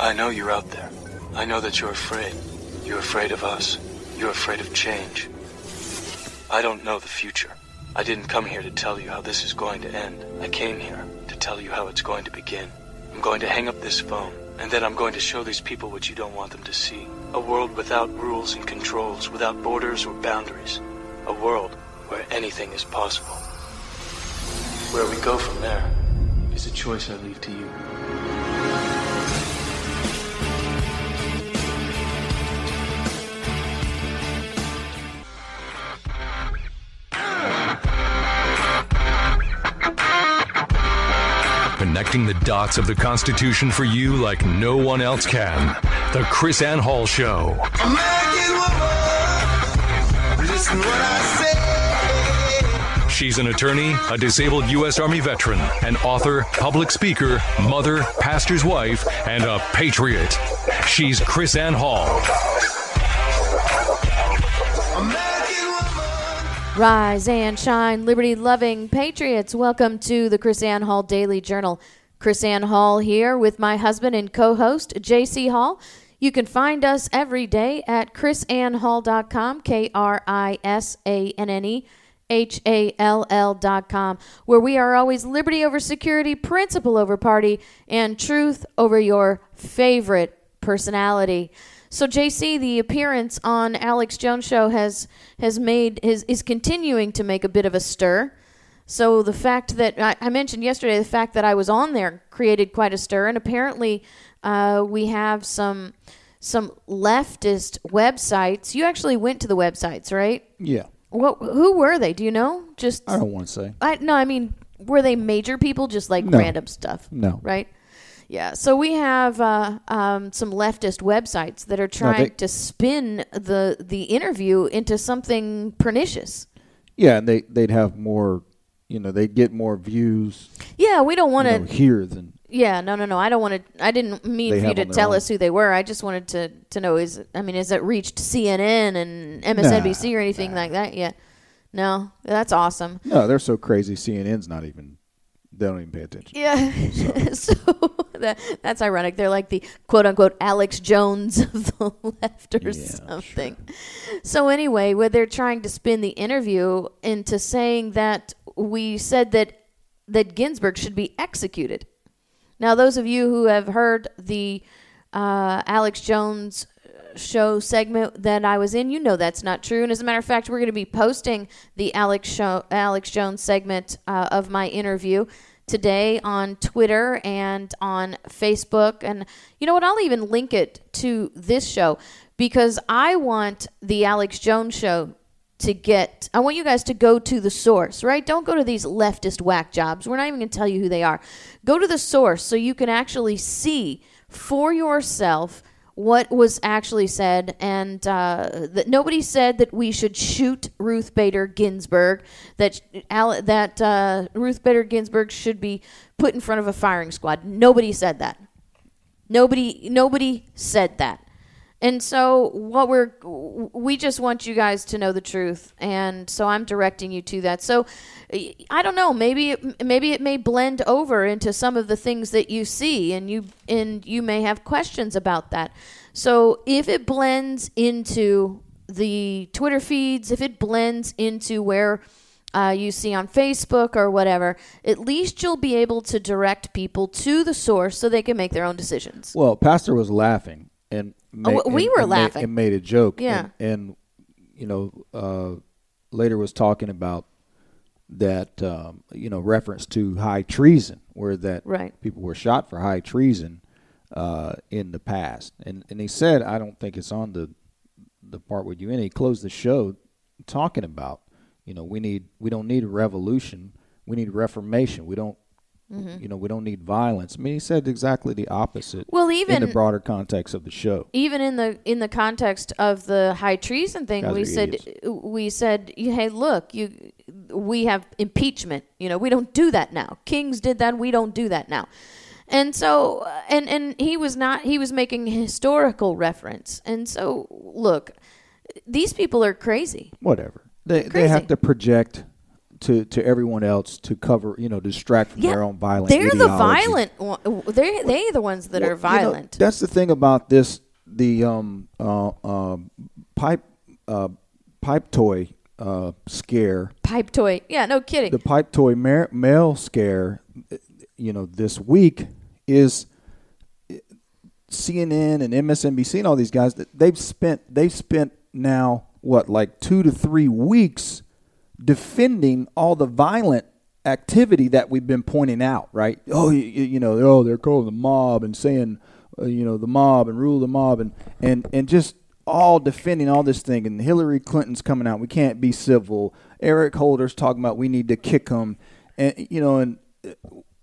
I know you're out there. I know that you're afraid. You're afraid of us. You're afraid of change. I don't know the future. I didn't come here to tell you how this is going to end. I came here to tell you how it's going to begin. I'm going to hang up this phone, and then I'm going to show these people what you don't want them to see. A world without rules and controls, without borders or boundaries. A world where anything is possible. Where we go from there is a choice I leave to you. Connecting the dots of the Constitution for you like no one else can. The Krisanne Hall Show. American woman, listen what I say. She's an attorney, a disabled U.S. Army veteran, an author, public speaker, mother, pastor's wife, and a patriot. She's Krisanne Hall. Rise and shine, liberty loving patriots. Welcome to the Krisanne Hall Daily Journal. Krisanne Hall here with my husband and co host, JC Hall. You can find us every day at krisannehall.com, K R I S A N N E H A L L.com, where we are always liberty over security, principle over party, and truth over your favorite personality. So JC, the appearance on Alex Jones show has has made is is continuing to make a bit of a stir. So the fact that I, I mentioned yesterday, the fact that I was on there created quite a stir, and apparently uh, we have some some leftist websites. You actually went to the websites, right? Yeah, What? Who were they? Do you know? Just I don't want to say. I no, I mean, were they major people, just like No. random stuff? No. right? Yeah. So we have uh, um, some leftist websites that are trying they- to spin the the interview into something pernicious. Yeah, and they they'd have more, you know, they'd get more views Yeah, we don't want you to. know, here than yeah, no, no, no. I don't want to. I didn't mean for you to tell own. us who they were. I just wanted to to know is I mean, has it reached CNN and MSNBC or anything like that yet? No, that's awesome. no. They're so crazy. CNN's not even. They don't even pay attention. Yeah. so that, that's ironic. They're like the quote unquote Alex Jones of the left or Yeah, something. So, anyway, where they're trying to spin the interview into saying that we said that, that Ginsburg should be executed. Now, those of you who have heard the uh, Alex Jones show segment that I was in, you know that's not true. And as a matter of fact, we're going to be posting the Alex show, Alex Jones segment uh, of my interview today on Twitter and on Facebook. And you know what? I'll even link it to this show because I want the Alex Jones show to get I want you guys to go to the source, right? Don't go to these leftist whack jobs. We're not even going to tell you who they are. Go to the source so you can actually see for yourself what was actually said and uh, that nobody said that we should shoot Ruth Bader Ginsburg that Al- that uh, Ruth Bader Ginsburg should be put in front of a firing squad. Nobody said that. Nobody nobody said that. And so what we're we just want you guys to know the truth and so I'm directing you to that. So I don't know, maybe it, maybe it may blend over into some of the things that you see and you and you may have questions about that. So if it blends into the Twitter feeds, if it blends into where uh, you see on Facebook or whatever, at least you'll be able to direct people to the source so they can make their own decisions. Well, Pastor was laughing and ma- Oh, we and- were and ma- laughing. and made a joke. Yeah. and, and you know, uh, later was talking about that um, you know reference to high treason, where that Right. people were shot for high treason uh, in the past, and and he said, I don't think it's on the the part with you and He closed the show talking about, you know, we need we don't need a revolution, we need reformation. We don't. Mm-hmm. You know, we don't need violence. I mean, he said exactly the opposite. Well, even in the broader context of the show. even in the in the context of the high treason thing, Guys we said idiots. we said, hey, look, you, we have impeachment. You know, we don't do that now. Kings did that. We don't do that now. And so, uh, and and he was not. He was making historical reference. And so, look, these people are crazy. Whatever. They they have to project to, to everyone else to cover, you know, distract from Yeah, their own violent. They're the violent. They're they the ones that Well, are you know, violent. that's the thing about this the um uh, uh pipe uh pipe toy uh scare Pipe toy. Yeah, no kidding. the pipe toy ma- mail scare uh, you know this week is uh, CNN and MSNBC and all these guys that they've spent they've spent now what like 2 to 3 weeks defending all the violent activity that we've been pointing out right? Oh you, you know oh they're calling the mob and saying uh, you know the mob and rule the mob and and and just all defending all this thing. And Hillary Clinton's coming out. We can't be civil. Eric Holder's talking about we need to kick them and you know and uh,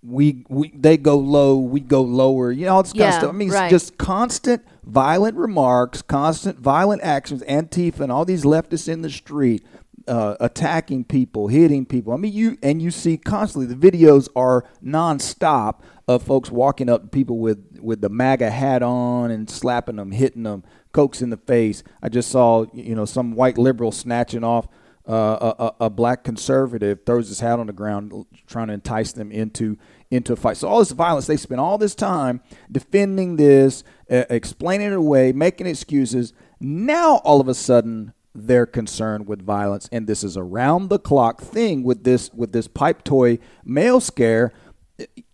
we we they go low we go lower. You know all this kind of stuff. I mean right. it's just constant violent remarks constant violent actions Antifa and all these leftists in the street uh, attacking people, hitting people. I mean, you and you see constantly the videos are nonstop of folks walking up to people with with the MAGA hat on and slapping them, hitting them, cokes in the face. I just saw you know some white liberal snatching off uh, a, a, black conservative, throws his hat on the ground, trying to entice them into into a fight. So all this violence, they spend all this time defending this, uh, explaining it away, making excuses. Now all of a sudden they're concerned with violence. And this is a round the clock thing with this with this pipe toy mail scare.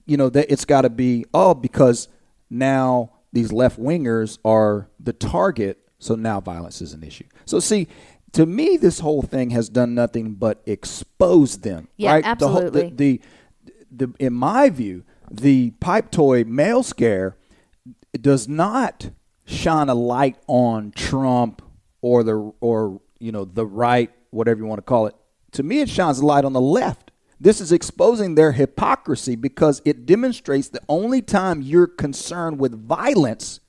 You know that it's got to be oh because now these left wingers are the target so now violence is an issue. So see to me this whole thing has done nothing but expose them Yeah, right? The, whole, absolutely. the, the, the in my view the pipe toy mail scare does not shine a light on Trump or the or you know the right, whatever you want to call it. To me, it shines a light on the left. This is exposing their hypocrisy because it demonstrates the only time you're concerned with violence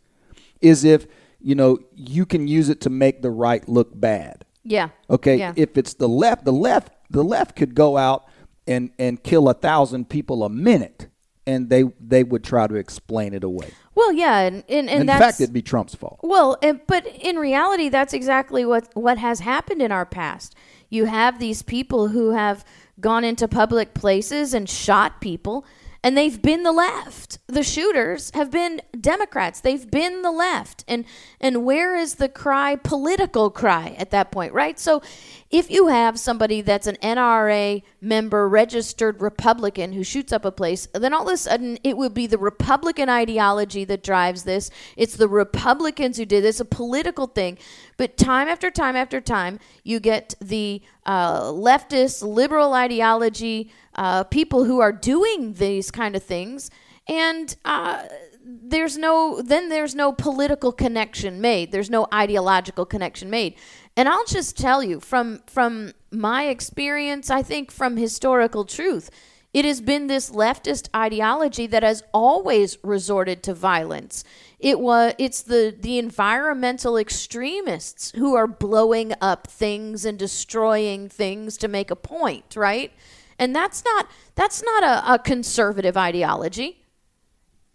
is if you know you can use it to make the right look bad. yeah. Okay, Yeah. if it's the left, the left, the left could go out and and kill a thousand people a minute, and they they would try to explain it away. well, yeah, and and, and in fact, it'd be Trump's fault. Well, and, but in reality, that's exactly what what has happened in our past. You have these people who have gone into public places and shot people, and they've been the left. The shooters have been Democrats. They've been the left. And and where is the cry? Political cry at that point, right? So, if you have somebody that's an NRA member, registered Republican who shoots up a place, then all of a sudden it would be the Republican ideology that drives this. It's the Republicans who did this, a political thing. But time after time after time, you get the uh, leftist, liberal ideology uh, people who are doing these kind of things, and uh, there's no then there's no political connection made. There's no ideological connection made. And I'll just tell you from from my experience, I think from historical truth, it has been this leftist ideology that has always resorted to violence. It was it's the the environmental extremists who are blowing up things and destroying things to make a point, right? And that's not that's not a, a conservative ideology.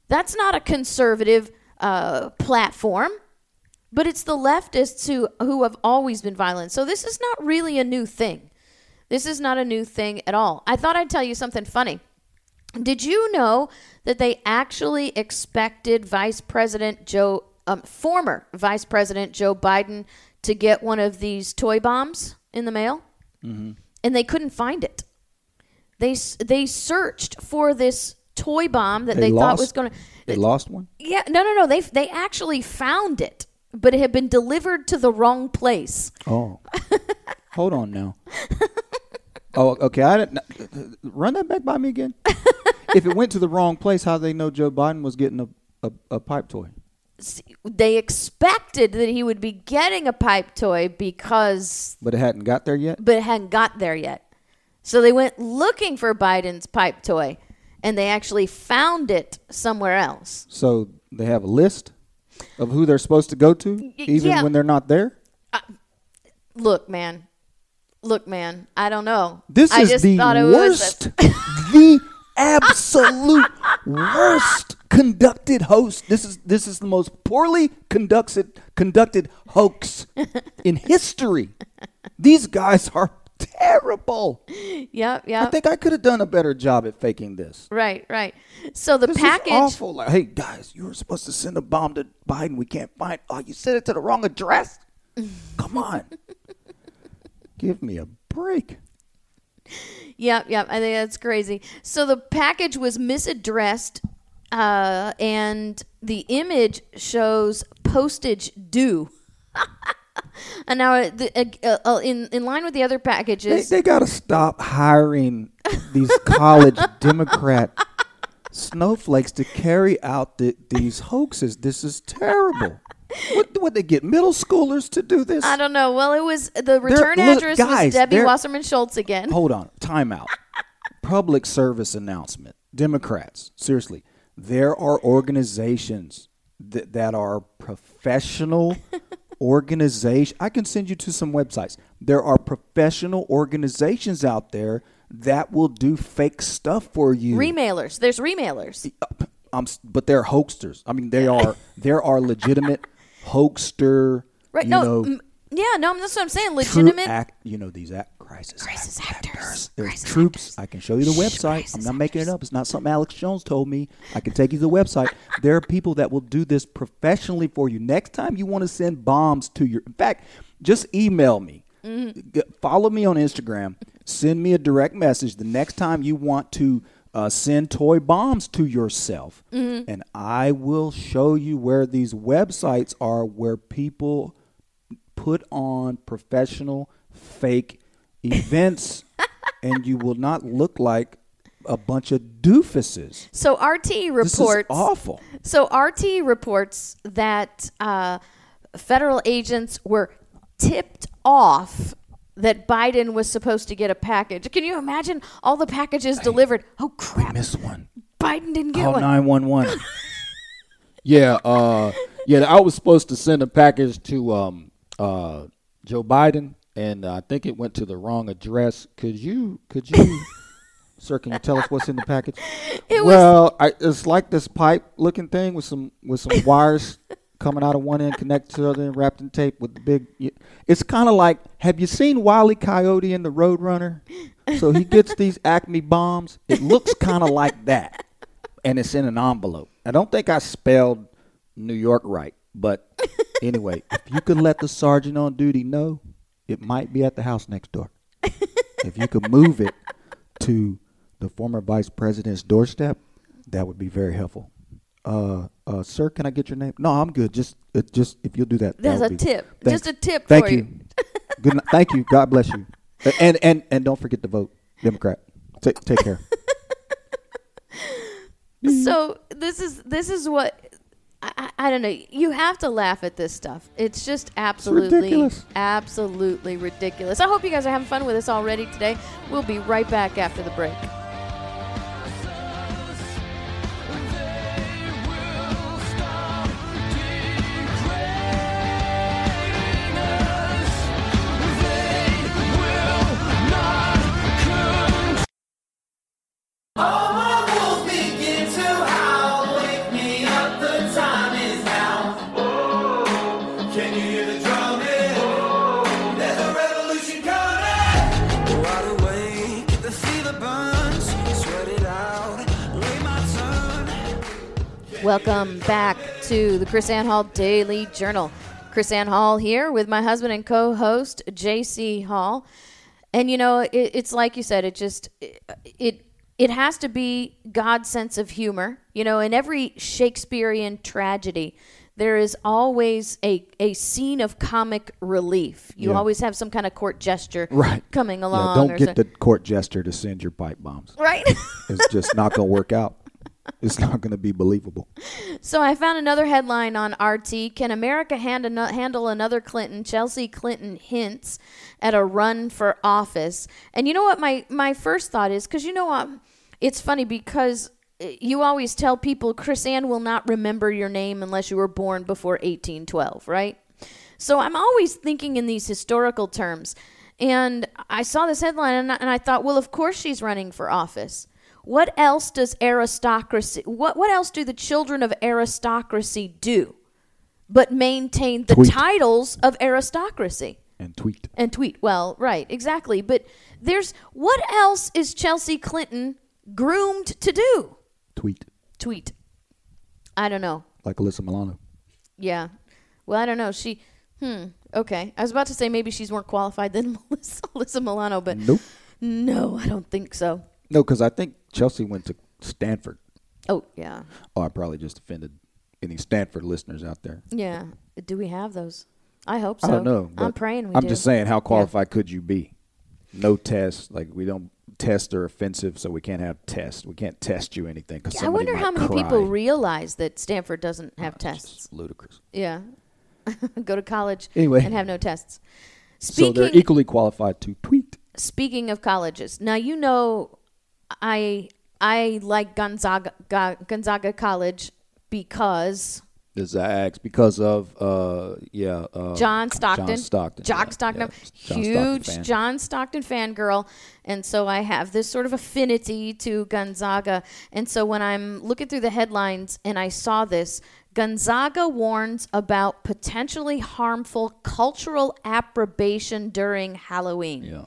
That's not a conservative uh, platform but it's the leftists who who have always been violent. So this is not really a new thing. This is not a new thing at all. I thought I'd tell you something funny. Did you know that they actually expected Vice President Joe, um, former Vice President Joe Biden, to get one of these toy bombs in the mail, mm-hmm. and they couldn't find it. They they searched for this toy bomb that they, thought lost, was going to. They lost one. Yeah, no, no, no. They they actually found it, but it had been delivered to the wrong place. Oh, hold on now. Oh, okay. I didn't run that back by me again. if it went to the wrong place, how they know Joe Biden was getting a, a, a pipe toy? S- They expected that he would be getting a pipe toy because, But it hadn't got there yet. but it hadn't got there yet. So they went looking for Biden's pipe toy, and they actually found it somewhere else. So they have a list of who they're supposed to go to, even yeah. when they're not there. Uh, look, man. Look, man. I don't know. This I is just the thought it worst, the absolute worst conducted host. This is this is the most poorly conducted conducted hoax in history. These guys are terrible. Yep, yeah. I think I could have done a better job at faking this. right, right. So the This package. is awful. Like, hey guys, you were supposed to send a bomb to Biden. We can't find. Oh, you sent it to the wrong address. Come on, give me a break. Yep, yep. I think that's crazy. So the package was misaddressed, uh, and the image shows postage due. and now, uh, the, uh, uh, in in line with the other packages, they got to stop hiring these college Democrat snowflakes to carry out the, these hoaxes. This is terrible. What what they get middle schoolers to do this? I don't know. Well, it was the return address guys, was Debbie Wasserman Schultz again. Hold on, time out. Public service announcement. Democrats, seriously, there are organizations that, that are professional organization. I can send you to some websites. There are professional organizations out there that will do fake stuff for you. Remailers. There's remailers. um, but they're hoaxsters. I mean, they are there are legitimate hoaxster. Right. You no. know, m- yeah. No. That's what I'm saying. Legitimate. act. You know these act crisis, Crisis act- actors. There's Crisis troops. actors. I can show you the website. I'm not making it up. It's not something Alex Jones told me. I can take you to the website. There are people that will do this professionally for you. Next time you want to send bombs to your, in fact, just email me. Mm-hmm. Follow me on Instagram. Send me a direct message the next time you want to uh, send toy bombs to yourself, Mm-hmm. and I will show you where these websites are where people put on professional fake events and you will not look like a bunch of doofuses. So RT This is reports. awful. So RT reports that uh, federal agents were tipped off that Biden was supposed to get a package. Can you imagine all the packages delivered? Oh crap! I missed one. Biden didn't get Call one. 911. yeah, uh yeah, I was supposed to send a package to um uh Joe Biden and uh, I think it went to the wrong address. Could you could you Sir, can you tell us what's in the package? It was- well, I, it's like this pipe looking thing with some with some wires coming out of one end, connected to the other end, wrapped in tape with the big. It's kind of like have you seen Wile E. Coyote in the Roadrunner? So he gets these Acme bombs. It looks kind of like that, and it's in an envelope. I don't think I spelled New York right, but anyway, if you could let the sergeant on duty know, it might be at the house next door. if you could move it to the former vice president's doorstep, that would be very helpful. Uh, uh, sir, can I get your name? No, I'm good. Just, uh, just if you'll do that. that That's would a tip. Thanks. Just a tip Thank for you. you. good. Night. Thank you. God bless you. And and and don't forget to vote Democrat. Take take care. So this is this is what I, I, I don't know. You have to laugh at this stuff. It's just absolutely, ridiculous. absolutely ridiculous. I hope you guys are having fun with us already today. We'll be right back after the break. All Welcome back to the Krisanne Hall Daily Journal. Krisanne Hall here with my husband and co-host J.C. Hall. And you know, it, it's like you said, it just it, it it has to be God's sense of humor. You know, in every Shakespearean tragedy, there is always a, a scene of comic relief. You Yeah. always have some kind of court gesture Right. coming Yeah, along. don't or get so- the court jester to send your pipe bombs. right. It's just not going to work out. It's not going to be believable. So I found another headline on RT. Can America hand ano- handle another Clinton? Chelsea Clinton hints at a run for office. And you know what my my first thought is because you know what, it's funny because uh, you always tell people Krisanne will not remember your name unless you were born before 1812, right? So I'm always thinking in these historical terms. And I saw this headline and I, and I thought, well, of course she's running for office. What else does aristocracy, what, what else do the children of aristocracy do but maintain the Tweet. titles of aristocracy? And tweet. and tweet. Well, right, exactly. But there's what else is Chelsea Clinton groomed to do? Tweet. Tweet. I don't know. Like Alyssa Milano. Yeah. Well, I don't know. She. Hmm. Okay. I was about to say maybe she's more qualified than Melissa, Alyssa Milano, but Nope. no, I don't think so. No, because I think Chelsea went to Stanford. Oh yeah, Oh, I probably just offended any Stanford listeners out there. yeah. Do we have those? I hope so. I don't know. I'm praying we I'm do. just saying, how qualified could you be? No tests. Like we don't tests are offensive, so we can't have tests. We can't test you anything. Cause I wonder how many people realize that Stanford doesn't have ah, tests. It's ludicrous. Yeah. Go to college Anyway. and have no tests. so they're equally qualified to tweet. speaking of colleges, now you know I I like Gonzaga Ga- Gonzaga College because The Zags because of uh yeah uh, John Stockton, John Stockton, Jock yeah, Stockton, yeah. John Stockton huge fan. John Stockton fangirl, and so I have this sort of affinity to Gonzaga. And so when I'm looking through the headlines and I saw this, Gonzaga warns about potentially harmful cultural approbation during Halloween. Yeah,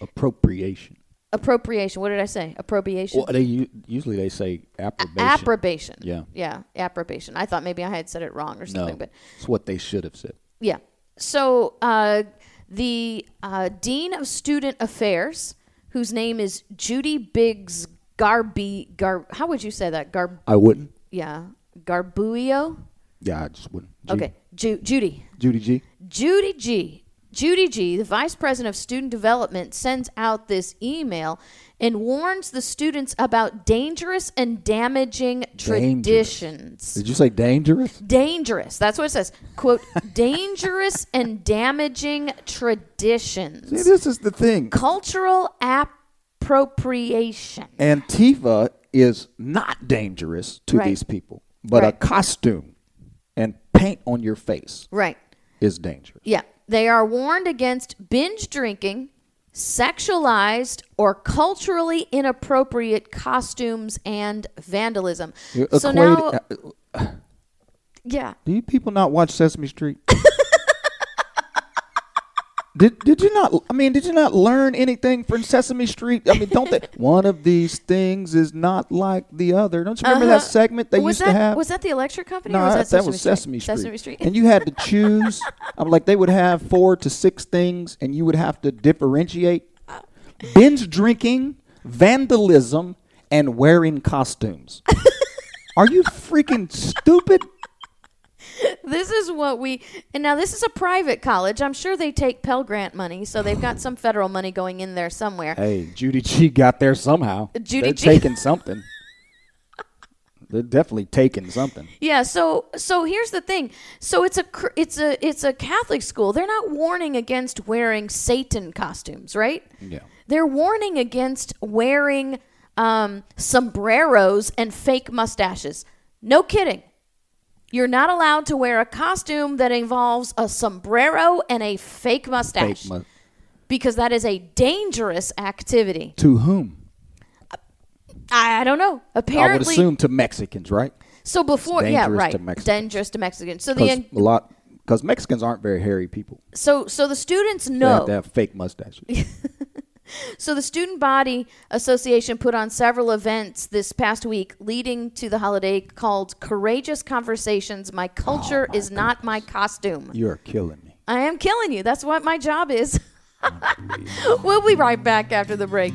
appropriation. Appropriation. What did I say? Appropriation. Well, they u- usually they say approbation. approbation. Yeah. Yeah, approbation. I thought maybe I had said it wrong or something, but it's what they should have said. Yeah. So uh, the uh, dean of student affairs, whose name is Judy Biggs Garby, Gar. How would you say that? Gar. I wouldn't. Yeah. Garbuio. Yeah, I just wouldn't. Ju- Okay. Ju- Judy. Judy G. Judy G. Judy G, the vice president of student development, sends out this email and warns the students about dangerous and damaging traditions. Did you say dangerous? Dangerous. That's what it says. Quote, dangerous and damaging traditions. See, this is the thing. Cultural appropriation. Antifa is not dangerous to Right. these people, but a costume and paint on your face Right. is dangerous. Yeah. They are warned against binge drinking, sexualized or culturally inappropriate costumes and vandalism. You're so equating- now, uh, yeah. Do you people not watch Sesame Street? did did you not? I mean, did you not learn anything from Sesame Street? I mean, don't they? One of these things is not like the other. Don't you remember Uh-huh. that segment they was used that, to have? Was that the electric company? no, or was that, that, was Sesame Sesame Street. Sesame Street. and you had to choose. I'm like they would have four to six things, and you would have to differentiate binge drinking, vandalism, and wearing costumes. Are you freaking stupid? This is what we and now this is a private college i'm sure they take pell grant money so they've got some federal money going in there somewhere Hey, Judy G got there somehow. Judy They're G. taking something. They're definitely taking something. yeah so so here's the thing so it's a it's a it's a catholic school they're not warning against wearing satan costumes right Yeah. they're warning against wearing um, sombreros and fake mustaches no kidding you're not allowed to wear a costume that involves a sombrero and a fake mustache Fake mu- because that is a dangerous activity. to whom? I, I don't know. Apparently, I would assume to Mexicans, right? so before, yeah, dangerous right, to Mexicans. dangerous to Mexicans. So the a lot, because Mexicans aren't very hairy people. so so the students They have know. have fake mustaches. So the student body association put on several events this past week leading to the holiday called "Courageous Conversations." My oh culture Oh, is not my costume. you are killing me. I am killing you. That's what my job is. we'll be right back after the break.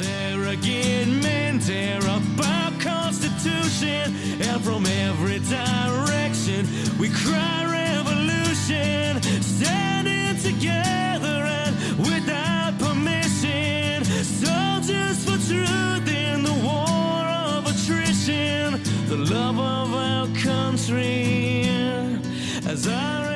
Arrogant men tear up our constitution, and from every direction we cry revolution, standing together and without permission, soldiers for truth in the war of attrition, the love of our country. As our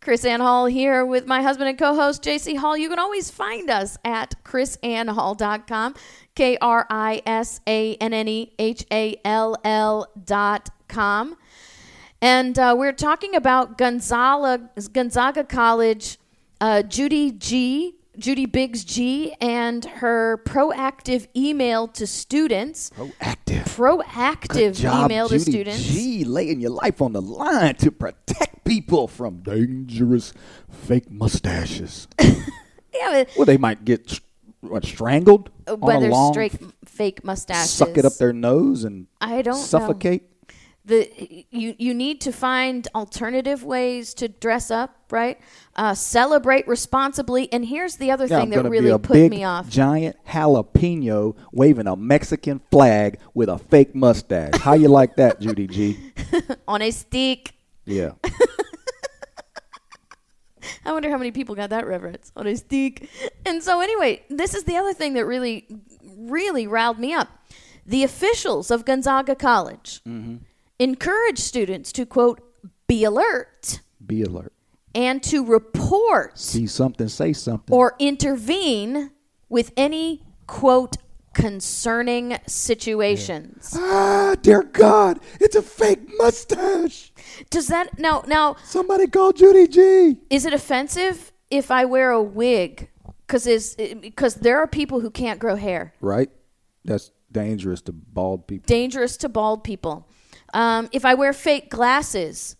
Krisanne Hall here with my husband and co-host JC Hall. You can always find us at krisannehall.com, K R I S A N N E H A L L dot com. And uh, we're talking about Gonzaga, Gonzaga College, uh, Judy G, Judy Biggs G, and her proactive email to students. Proactive. Proactive job, email to Judy students. G, laying your life on the line to protect people from dangerous fake mustaches. Yeah, well, they might get what, strangled uh, on whether a long, straight fake mustaches. suck it up their nose and I don't know. The you you need to find alternative ways to dress up, right? Uh, celebrate responsibly. And here's the other Yeah, thing that really put big, me off. giant jalapeno waving a Mexican flag with a fake mustache. How you like that, Judy G? On a stick. Yeah. I wonder how many people got that reference on a stick. And so, anyway, this is the other thing that really, really riled me up. The officials of Gonzaga College Mm-hmm. Encourage students to, quote, be alert Be alert. and to report See something, say something. or intervene with any, quote, concerning situations. ah, dear God, it's a fake mustache. Does that now now Somebody call Judy G. is it offensive if I wear a wig? Because is because there are people who can't grow hair. Right? That's dangerous to bald people. Dangerous to bald people. Um, if I wear fake glasses,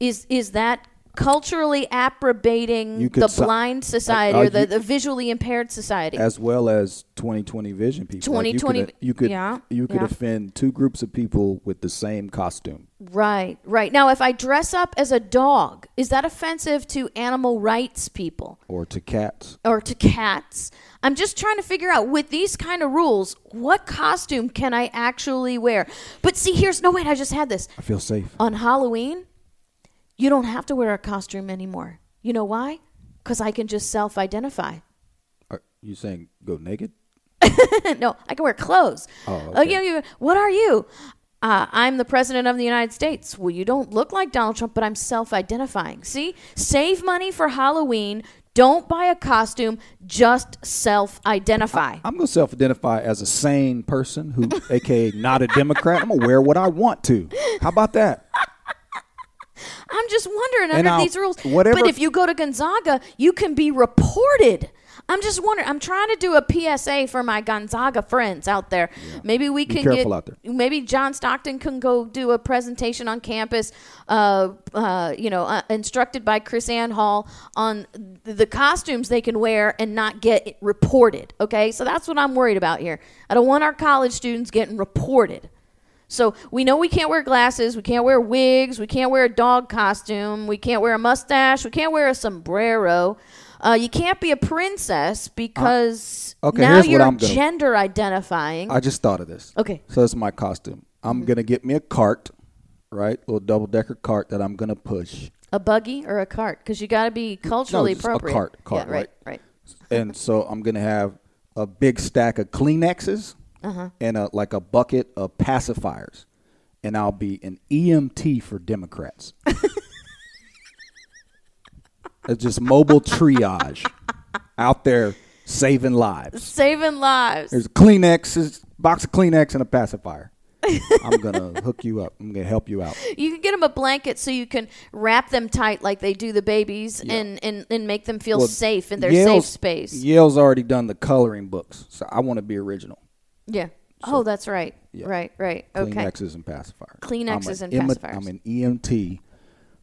is is that culturally approbating the si- blind society uh, or the, you- the visually impaired society? As well as 2020 vision people. Like, you could, you could, yeah, you could yeah. offend two groups of people with the same costume. Right, right. Now, if I dress up as a dog, is that offensive to animal rights people Or to cats. or to cats? I'm just trying to figure out with these kind of rules, what costume can I actually wear? But see, here's no wait, I just had this. I feel safe. On Halloween, you don't have to wear a costume anymore. You know why? Because I can just self identify. Are you saying go naked? no, I can wear clothes. Oh, Uh, okay. you- what are you? Uh, I'm the president of the United States. Well, you don't look like Donald Trump, but I'm self identifying. See? Save money for Halloween. Don't buy a costume, just self identify. I'm going to self identify as a sane person who, aka not a Democrat. I'm going to wear what I want to. How about that? I'm just wondering And under I'll- these rules. whatever- But if you go to Gonzaga, you can be reported. I'm just wondering. I'm trying to do a PSA for my Gonzaga friends out there. Maybe we Be can careful get. out there. Maybe John Stockton can go do a presentation on campus. Uh, uh, you know, uh, instructed by Krisanne Hall on th- the costumes they can wear and not get reported. Okay, so that's what I'm worried about here. I don't want our college students getting reported. So we know we can't wear glasses, we can't wear wigs, we can't wear a dog costume, we can't wear a mustache, we can't wear a sombrero. Uh, you can't be a princess because Uh, okay, now you're gender identifying. I just thought of this. Okay. So it's my costume. I'm going to get me a cart, right? little double decker cart that I'm going to push. a buggy or a cart because you got to be culturally no, just a cart, cart, yeah, right, right? right. and so I'm gonna have a big stack of Kleenexes Uh-huh. and a like a bucket of pacifiers, and I'll be an EMT for Democrats. it's just mobile triage out there saving lives. Saving lives. There's a Kleenexes, box of Kleenex, and a pacifier. I'm gonna hook you up. I'm gonna help you out. You can get them a blanket so you can wrap them tight like they do the babies and, and, and make them feel Well, safe in their Yale's- safe space. Yale's already done the coloring books, so I want to be original. Yeah. oh, that's right. yeah. Right, right. Okay. Kleenexes and pacifiers. Kleenexes I'm and an pacifiers. I'm an EMT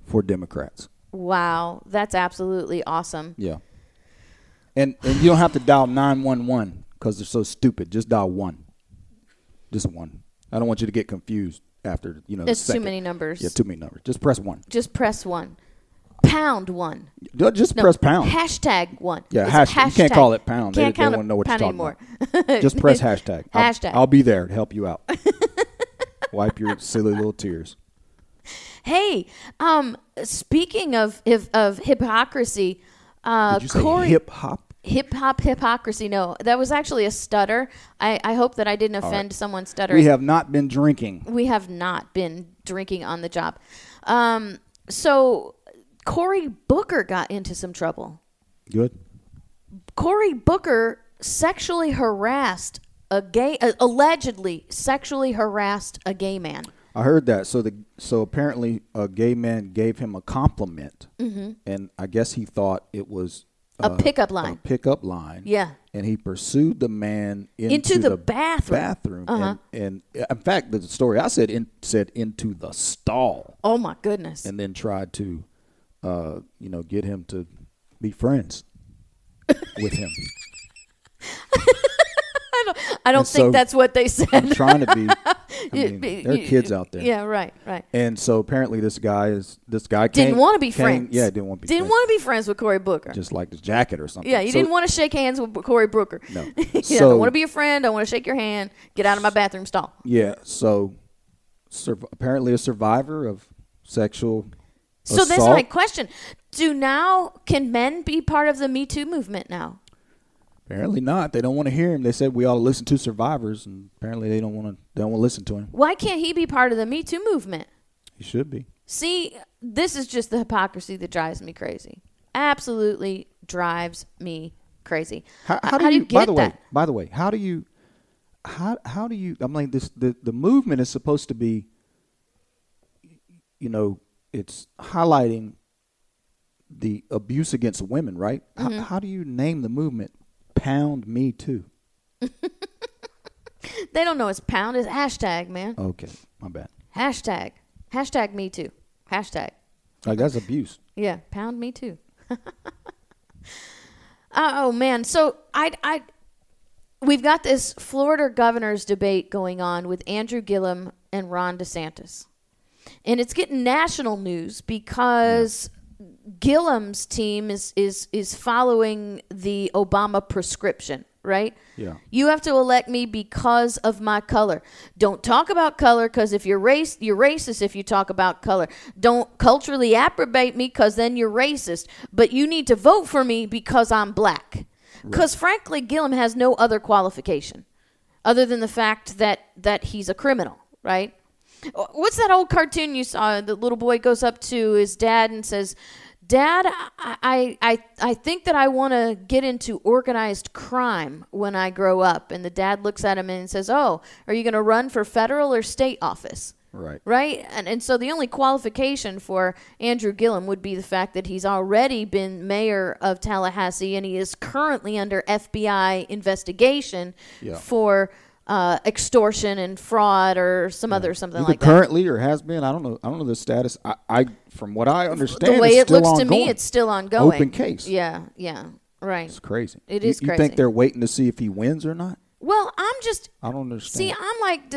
for Democrats. Wow, that's absolutely awesome. Yeah. And and you don't have to dial nine one one because they're so stupid. Just dial one. Just one. I don't want you to get confused after you know. It's too many numbers. Yeah, too many numbers. Just press one. Just press one. Pound one. Just No, press pound. Hashtag one. Yeah, It's hashtag. You can't call it pound. Can't they count won't know what you're talking anymore. Just press hashtag. I'll- Hashtag. I'll, be there to help you out. Wipe your silly little tears. Hey, um, speaking of of, of hypocrisy, uh, Did you Corey, hip hop? Hip hop hypocrisy. No, that was actually a stutter. I, I hope that I didn't offend someone stuttering. We have not been drinking. we have not been drinking on the job. Um, so Cory Booker got into some trouble. Good. Cory Booker sexually harassed a gay, uh, allegedly sexually harassed a gay man. I heard that. So the so apparently a gay man gave him a compliment, and I guess he thought it was Mm-hmm. A pickup line. A pickup line. Yeah. And he pursued the man into, Into the bathroom. Bathroom. Uh-huh. And, and in fact, the story I said in, said into the stall, Oh my goodness! and then tried to, uh, you know, get him to be friends with him. I don't and think so that's what they said. I'm trying to be. I mean, there are kids out there. Yeah, right, right. And so apparently this guy is this guy Didn't came- want to be came- friends. Yeah, didn't want to be Didn't friends. want to be friends with Cory Booker. just like his jacket or something. yeah, you So- didn't want to shake hands with Cory Booker. No. yeah, I So- don't want to be a friend. I want to shake your hand. Get out of my bathroom stall. Yeah, so sur- apparently a survivor of sexual So that's my question. Do now can men be part of the Me Too movement now? Apparently not. They don't want to hear him. They said we ought to listen to survivors, and apparently they don't want to. They don't want to listen to him. Why can't he be part of the Me Too movement? He should be. See, this is just the hypocrisy that drives me crazy. Absolutely drives me crazy. How, H- how do, you, get By the that? way, by the way, how do you? How how do you? I'm like this. The the movement is supposed to be. You know, it's highlighting the abuse against women, right? Mm-hmm. How, how do you name the movement? Pound me too. They don't know it's pound. It's hashtag, man. Okay, my bad. Hashtag. Hashtag me too. Hashtag. Like that's abuse. Yeah, pound me too. oh man, so I I we've got this Florida governor's debate going on with Andrew Gillum and Ron DeSantis. And it's getting national news because Gillum's team is is is following the Obama prescription, right? Yeah. You have to elect me because of my color. Don't talk about color because if you're race, you're racist. If you talk about color, don't culturally approbate me because then you're racist. But you need to vote for me because I'm black. Because frankly, Gillum has no other qualification other than the fact that that he's a criminal, right? What's that old cartoon you saw? The little boy goes up to his dad and says, "Dad, I I I, think that I want to get into organized crime when I grow up." And the dad looks at him and says, "Oh, are you going to run for federal or state office?" Right. Right? And and so the only qualification for Andrew Gillum would be the fact that he's already been mayor of Tallahassee and he is currently under FBI investigation Yeah. for uh, extortion and fraud or some other something Either like that. currently or has been. I don't know. I don't know the status. I, I from what I understand, The way it's it still looks to me, ongoing. it's still ongoing. Open case. Yeah, yeah, right. It's crazy. It You- is you, think they're waiting to see if he wins or not? Well, I'm just I don't understand. See, I'm like,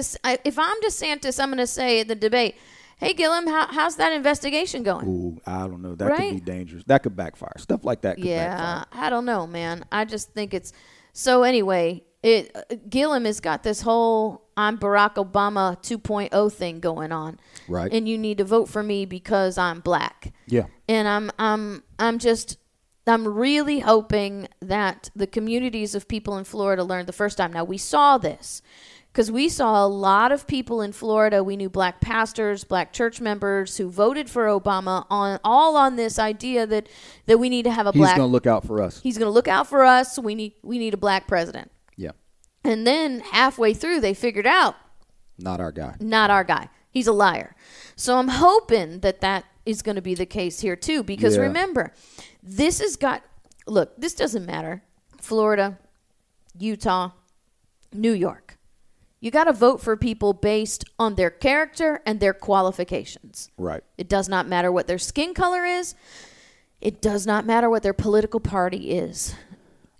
if I'm DeSantis, I'm going to say at the debate, "Hey, Gillum, how, how's that investigation going?" Ooh, I don't know. That could be dangerous. That could backfire. Stuff like that could yeah, backfire. I don't know, man. I just think it's so. Anyway, it uh, Gillum has got this whole "I'm Barack Obama 2.0" thing going on, Right. And you need to vote for me because I'm black. Yeah. and I'm I'm I'm just I'm really hoping that the communities of people in Florida learned the first time. Now we saw this because we saw a lot of people in Florida. We knew black pastors, black church members who voted for Obama on all on this idea that that we need to have a He's black. He's going to look out for us. he's going to look out for us. We need we need a black president. And then halfway through, they figured out Not our guy. not our guy. He's a liar. So I'm hoping that that is going to be the case here too. Because Yeah. remember, this has got. Look, this doesn't matter. Florida, Utah, New York. You got to vote for people based on their character and their qualifications. Right. It does not matter what their skin color is. It does not matter what their political party is.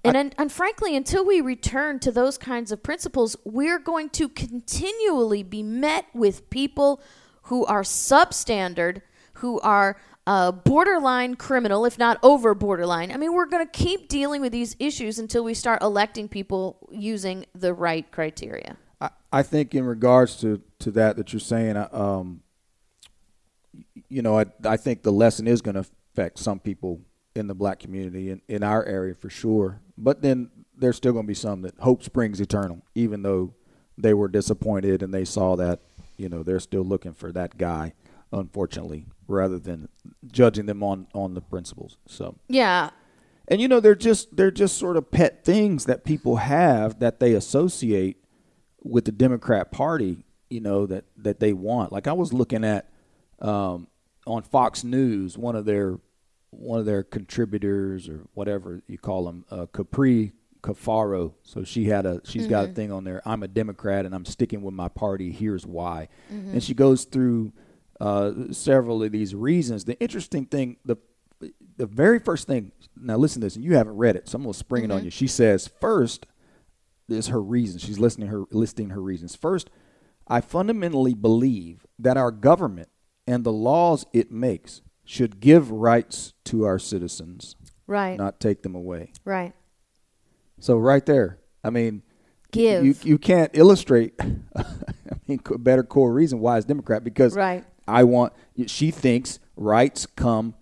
And, and, and frankly, until we return to those kinds of principles, we're going to continually be met with people who are substandard, who are uh, borderline criminal, if not over borderline. I mean, we're going to keep dealing with these issues until we start electing people using the right criteria. I, I think in regards to, to that that you're saying, uh, um, you know, I, I think the lesson is going to affect some people in the black community in, in our area for sure. But then there's still going to be some that hope springs eternal, even though they were disappointed and they saw that you know they're still looking for that guy, unfortunately, rather than judging them on on the principles. So Yeah. and you know they're just they're just sort of pet things that people have that they associate with the Democrat Party. You know that that they want. Like I was looking at um, on Fox News, one of their one of their contributors or whatever you call them, uh, Capri Cafaro. So she had a she's got a thing on there. I'm a Democrat and I'm sticking with my party. Here's why. And she goes through uh, several of these reasons. The interesting thing, the the very first thing. Now listen to this, and you haven't read it, so I'm gonna spring it on you. She says first is her reason. She's listening her listing her reasons. First, I fundamentally believe that our government and the laws it makes should give rights to our citizens, Right. not take them away. right. So right there, I mean, Give. you you can't illustrate. I mean, a better core reason why it's Democrat because Right. I want. She thinks rights come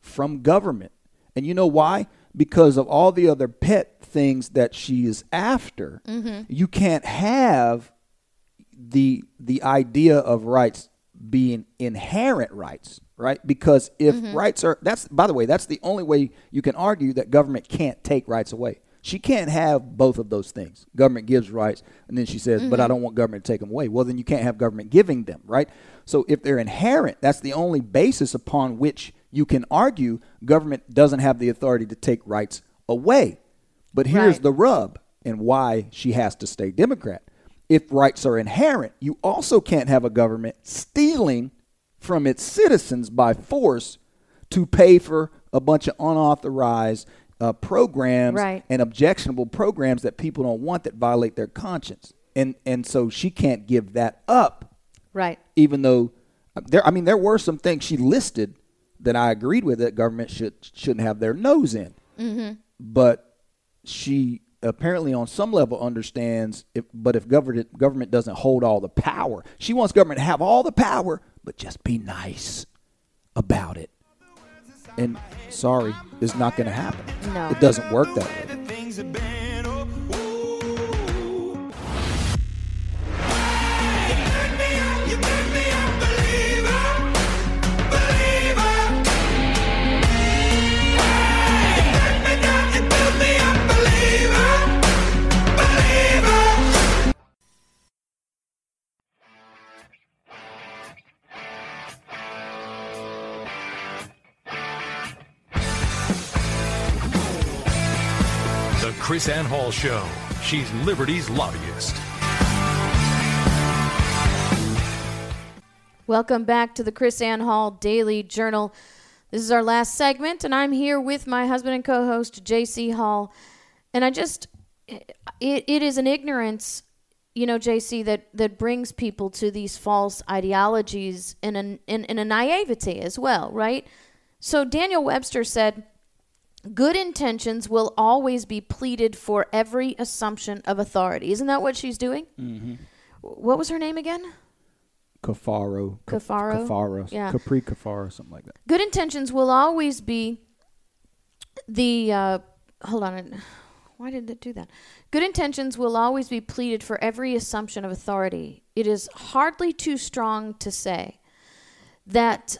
from government, and you know why? Because of all the other pet things that she is after. Mm-hmm. You can't have the the idea of rights being inherent rights, right? Because if Mm-hmm. rights are that's by the way, that's the only way you can argue that government can't take rights away. She can't have both of those things. Government gives rights, and then she says, "But I don't want government to take them away." Well, then you can't have government giving them, right? So if they're inherent, that's the only basis upon which you can argue government doesn't have the authority to take rights away. But here's Right. the rub and why she has to stay Democrat. If rights are inherent, you also can't have a government stealing from its citizens by force to pay for a bunch of unauthorized uh, programs Right. and objectionable programs that people don't want that violate their conscience. And and so she can't give that up Right. even though uh, there I mean there were some things she listed that I agreed with that government should shouldn't have their nose in. Mm-hmm. But she apparently on some level understands if but if government government doesn't hold all the power. She wants government to have all the power but just be nice about it. And sorry, it's not going to happen. No. It doesn't work that way. Krisanne Hall Show. She's Liberty's lobbyist. Welcome back to the Krisanne Hall Daily Journal. This is our last segment, and I'm here with my husband and co host, JC Hall. And I just, it, it is an ignorance, you know, JC, that, that brings people to these false ideologies and an, in, in a naivety as well, right? So Daniel Webster said, Good intentions will always be pleaded for every assumption of authority. Isn't that what she's doing? Mm-hmm. What was her name again? Cafaro. Cafaro? Cafaro. Yeah. Capri Cafaro, something like that. good intentions will always be the uh, hold on why did it do that good intentions will always be pleaded for every assumption of authority it is hardly too strong to say that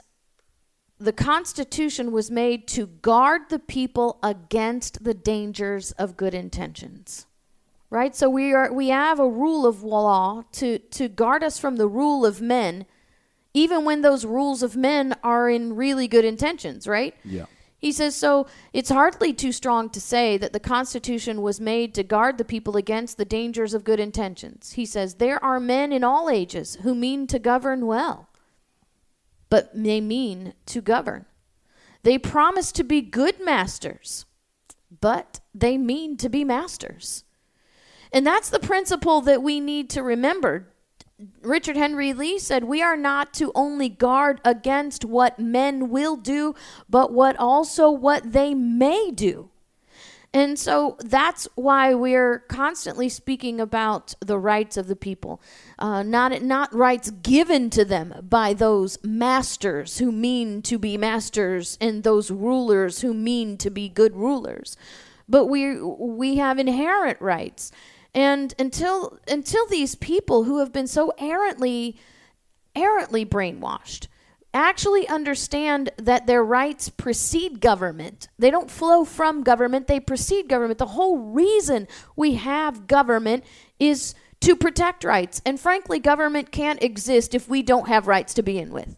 the constitution was made to guard the people against the dangers of good intentions right so we are we have a rule of law to to guard us from the rule of men even when those rules of men are in really good intentions, right? Yeah. He says, so it's hardly too strong to say that the Constitution was made to guard the people against the dangers of good intentions. He says, there are men in all ages who mean to govern well, but they mean to govern. They promise to be good masters, but they mean to be masters. And that's the principle that we need to remember. Richard Henry Lee said, We are not to only guard against what men will do, but what also what they may do. And so that's why we're constantly speaking about the rights of the people, uh, not not rights given to them by those masters who mean to be masters and those rulers who mean to be good rulers, but we we have inherent rights. And until until these people who have been so errantly errantly brainwashed actually understand that their rights precede government. They don't flow from government, they precede government. The whole reason we have government is to protect rights. And frankly, government can't exist if we don't have rights to begin with.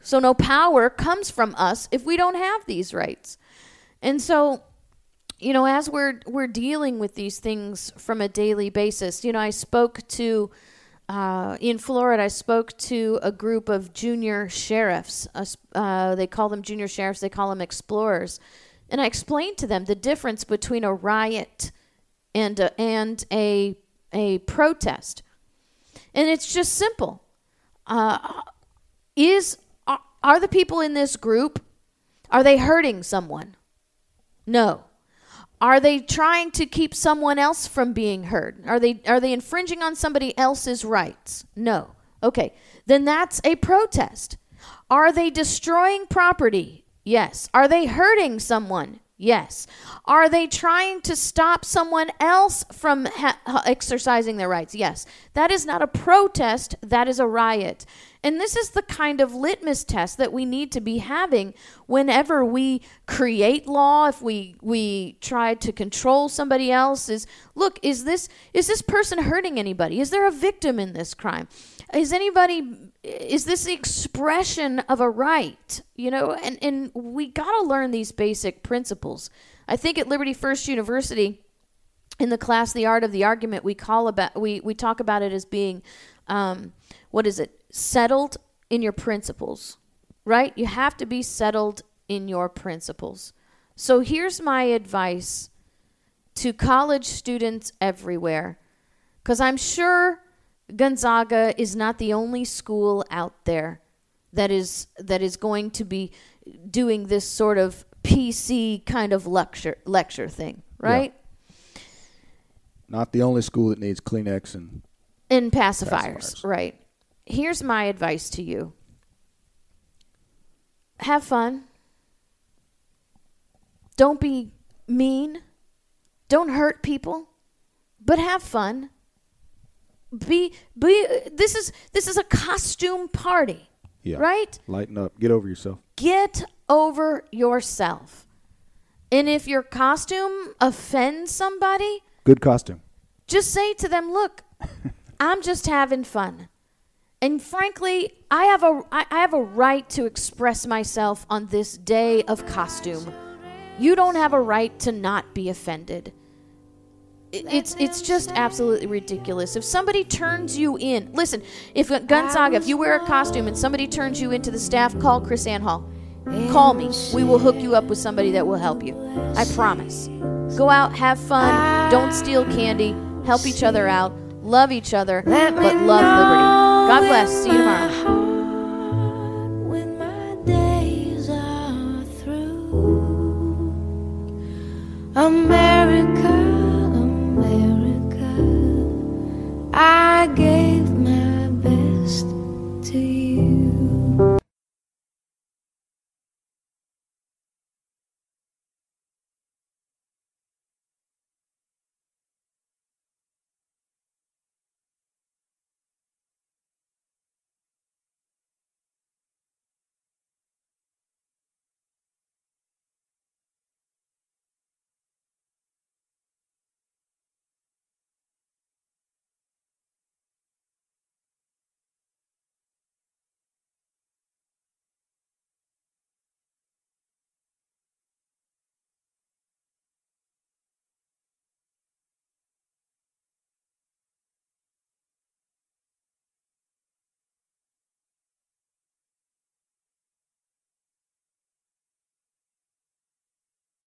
So no power comes from us if we don't have these rights. And so you know, as we're we're dealing with these things from a daily basis, you know, I spoke to uh, in Florida, I spoke to a group of junior sheriffs. Uh, they call them junior sheriffs, they call them explorers. And I explained to them the difference between a riot and a, and a, a protest. And it's just simple. Uh, is are, are the people in this group are they hurting someone? No. Are they trying to keep someone else from being heard? Are they are they infringing on somebody else's rights? No. Okay. Then that's a protest. Are they destroying property? Yes. Are they hurting someone? Yes. Are they trying to stop someone else from ha- exercising their rights? Yes. That is not a protest, that is a riot. And this is the kind of litmus test that we need to be having whenever we create law, if we we try to control somebody else is look, is this is this person hurting anybody? Is there a victim in this crime? Is anybody is this the expression of a right? You know, and and we got to learn these basic principles. I think at Liberty First University in the class the art of the argument we call about we we talk about it as being um, what is it settled in your principles, right? You have to be settled in your principles. So here's my advice to college students everywhere, because I'm sure Gonzaga is not the only school out there that is that is going to be doing this sort of PC kind of lecture lecture thing, right? Yeah. Not the only school that needs Kleenex and and pacifiers, pacifiers. right? Here's my advice to you have fun. Don't be mean. Don't hurt people, but have fun. Be be this is this is a costume party. Yeah. Right? Lighten up. Get over yourself. Get over yourself. And if your costume offends somebody, good costume. Just say to them, "Look, I'm just having fun." And frankly, I have a I have a right to express myself on this day of costume. You don't have a right to not be offended. It's it's just absolutely ridiculous. If somebody turns you in, listen. If Gonzaga, if you wear a costume and somebody turns you into the staff, call Chris Hall. Call me. We will hook you up with somebody that will help you. I promise. Go out, have fun. Don't steal candy. Help each other out. Love each other, but love liberty. God bless. See you tomorrow.